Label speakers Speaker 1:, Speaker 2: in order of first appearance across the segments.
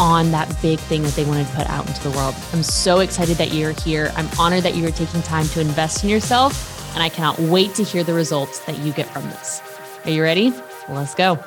Speaker 1: on that big thing that they wanted to put out into the world. I'm so excited that you're here. I'm honored that you are taking time to invest in yourself, and I cannot wait to hear the results that you get from this. Are you ready? Let's go.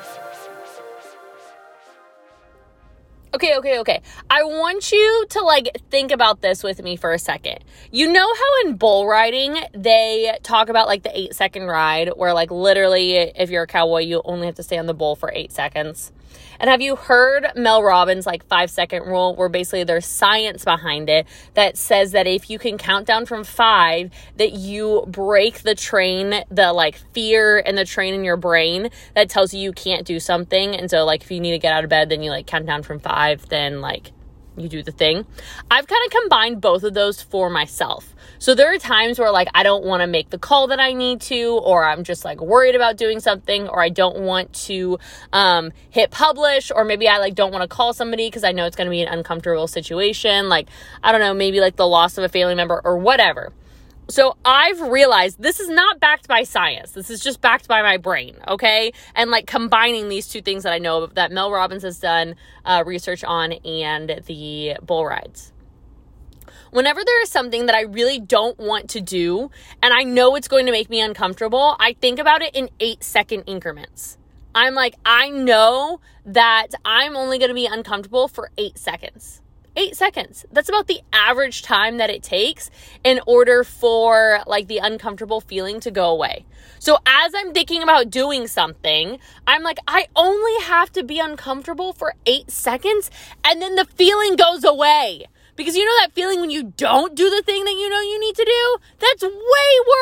Speaker 2: Okay, okay, okay. I want you to like think about this with me for a second. You know how in bull riding they talk about like the eight second ride, where like literally, if you're a cowboy, you only have to stay on the bull for eight seconds. And have you heard Mel Robbins' like five second rule, where basically there's science behind it that says that if you can count down from five, that you break the train, the like fear and the train in your brain that tells you you can't do something. And so, like, if you need to get out of bed, then you like count down from five, then like you do the thing. I've kind of combined both of those for myself. So there are times where like I don't want to make the call that I need to, or I'm just like worried about doing something, or I don't want to um, hit publish, or maybe I like don't want to call somebody because I know it's going to be an uncomfortable situation. Like I don't know, maybe like the loss of a family member or whatever. So I've realized this is not backed by science. This is just backed by my brain, okay? And like combining these two things that I know that Mel Robbins has done uh, research on and the bull rides. Whenever there is something that I really don't want to do and I know it's going to make me uncomfortable, I think about it in eight second increments. I'm like, I know that I'm only going to be uncomfortable for eight seconds eight seconds. That's about the average time that it takes in order for like the uncomfortable feeling to go away. So as I'm thinking about doing something, I'm like, I only have to be uncomfortable for eight seconds and then the feeling goes away. Because you know that feeling when you don't do the thing that you know you need to do? That's way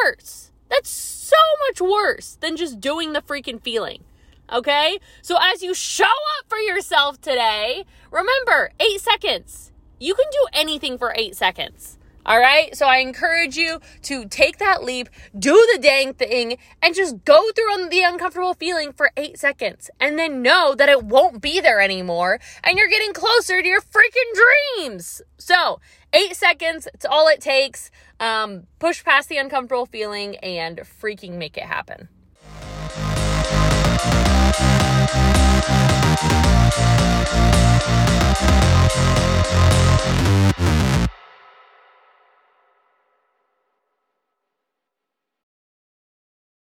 Speaker 2: worse. That's so much worse than just doing the freaking feeling. Okay? So as you show up for yourself today, remember eight seconds. You can do anything for eight seconds. All right. So I encourage you to take that leap, do the dang thing, and just go through the uncomfortable feeling for eight seconds. And then know that it won't be there anymore and you're getting closer to your freaking dreams. So eight seconds, it's all it takes. Um, push past the uncomfortable feeling and freaking make it happen.